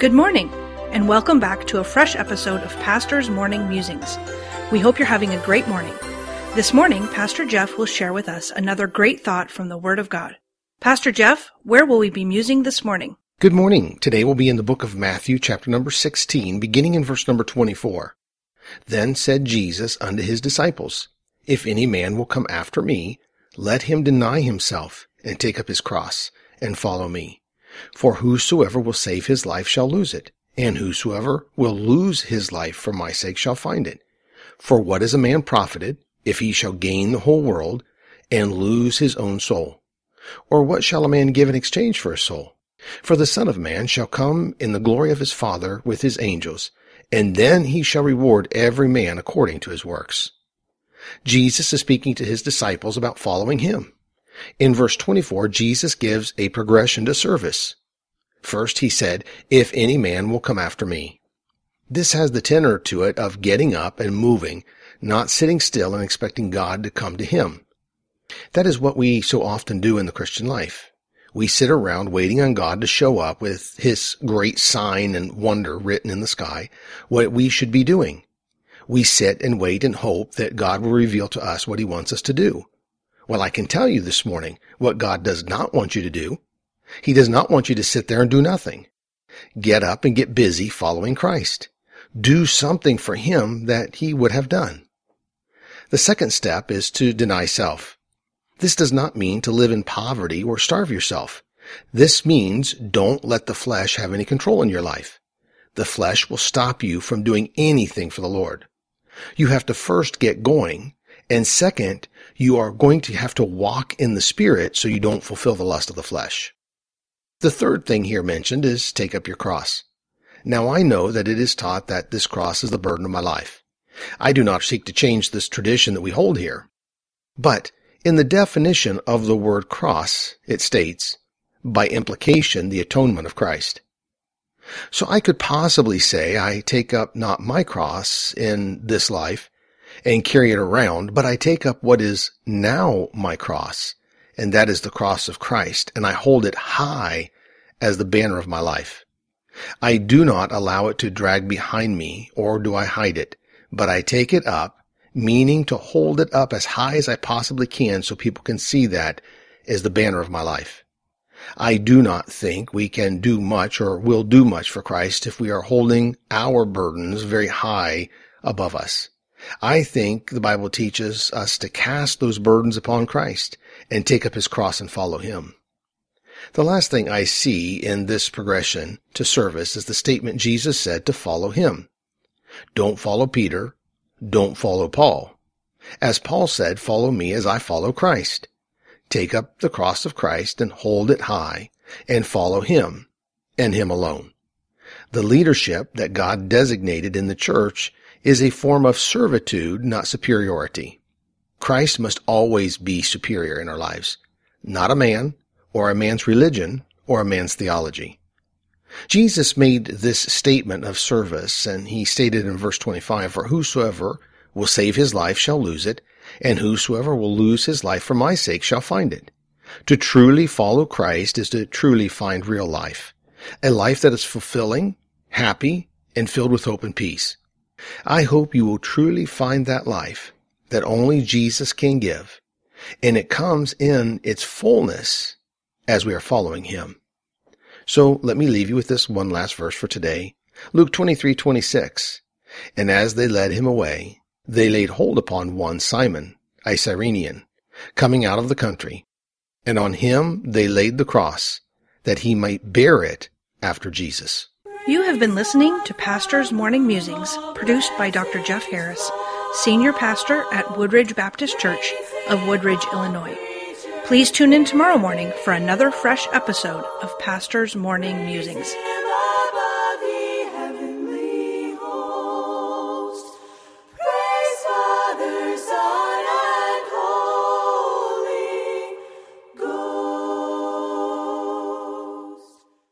Good morning, and welcome back to a fresh episode of Pastor's Morning Musings. We hope you're having a great morning. This morning, Pastor Jeff will share with us another great thought from the Word of God. Pastor Jeff, where will we be musing this morning? Good morning. Today we'll be in the book of Matthew, chapter number 16, beginning in verse number 24. Then said Jesus unto his disciples, If any man will come after me, let him deny himself, and take up his cross, and follow me. For whosoever will save his life shall lose it, and whosoever will lose his life for my sake shall find it. For what is a man profited, if he shall gain the whole world, and lose his own soul? Or what shall a man give in exchange for his soul? For the Son of Man shall come in the glory of his Father with his angels, and then he shall reward every man according to his works. Jesus is speaking to his disciples about following him. In verse 24, Jesus gives a progression to service. First, he said, if any man will come after me. This has the tenor to it of getting up and moving, not sitting still and expecting God to come to him. That is what we so often do in the Christian life. We sit around waiting on God to show up with his great sign and wonder written in the sky, what we should be doing. We sit and wait and hope that God will reveal to us what he wants us to do. Well, I can tell you this morning what God does not want you to do. He does not want you to sit there and do nothing. Get up and get busy following Christ. Do something for Him that He would have done. The second step is to deny self. This does not mean to live in poverty or starve yourself. This means don't let the flesh have any control in your life. The flesh will stop you from doing anything for the Lord. You have to first get going and second, you are going to have to walk in the spirit so you don't fulfill the lust of the flesh. The third thing here mentioned is take up your cross. Now I know that it is taught that this cross is the burden of my life. I do not seek to change this tradition that we hold here. But in the definition of the word cross, it states, by implication, the atonement of Christ. So I could possibly say I take up not my cross in this life, and carry it around, but I take up what is now my cross, and that is the cross of Christ, and I hold it high as the banner of my life. I do not allow it to drag behind me, or do I hide it, but I take it up, meaning to hold it up as high as I possibly can so people can see that as the banner of my life. I do not think we can do much or will do much for Christ if we are holding our burdens very high above us. I think the Bible teaches us to cast those burdens upon Christ and take up his cross and follow him. The last thing I see in this progression to service is the statement Jesus said to follow him. Don't follow Peter. Don't follow Paul. As Paul said, follow me as I follow Christ. Take up the cross of Christ and hold it high and follow him and him alone. The leadership that God designated in the church is a form of servitude, not superiority. Christ must always be superior in our lives, not a man or a man's religion or a man's theology. Jesus made this statement of service and he stated in verse 25, for whosoever will save his life shall lose it, and whosoever will lose his life for my sake shall find it. To truly follow Christ is to truly find real life, a life that is fulfilling, happy, and filled with hope and peace. I hope you will truly find that life that only Jesus can give, and it comes in its fullness as we are following him. So let me leave you with this one last verse for today. Luke 23:26. And as they led him away, they laid hold upon one Simon, a Cyrenian, coming out of the country, and on him they laid the cross, that he might bear it after Jesus. You have been listening to Pastor's Morning Musings, produced by Dr. Jeff Harris, Senior Pastor at Woodridge Baptist Church of Woodridge, Illinois. Please tune in tomorrow morning for another fresh episode of Pastor's Morning Musings.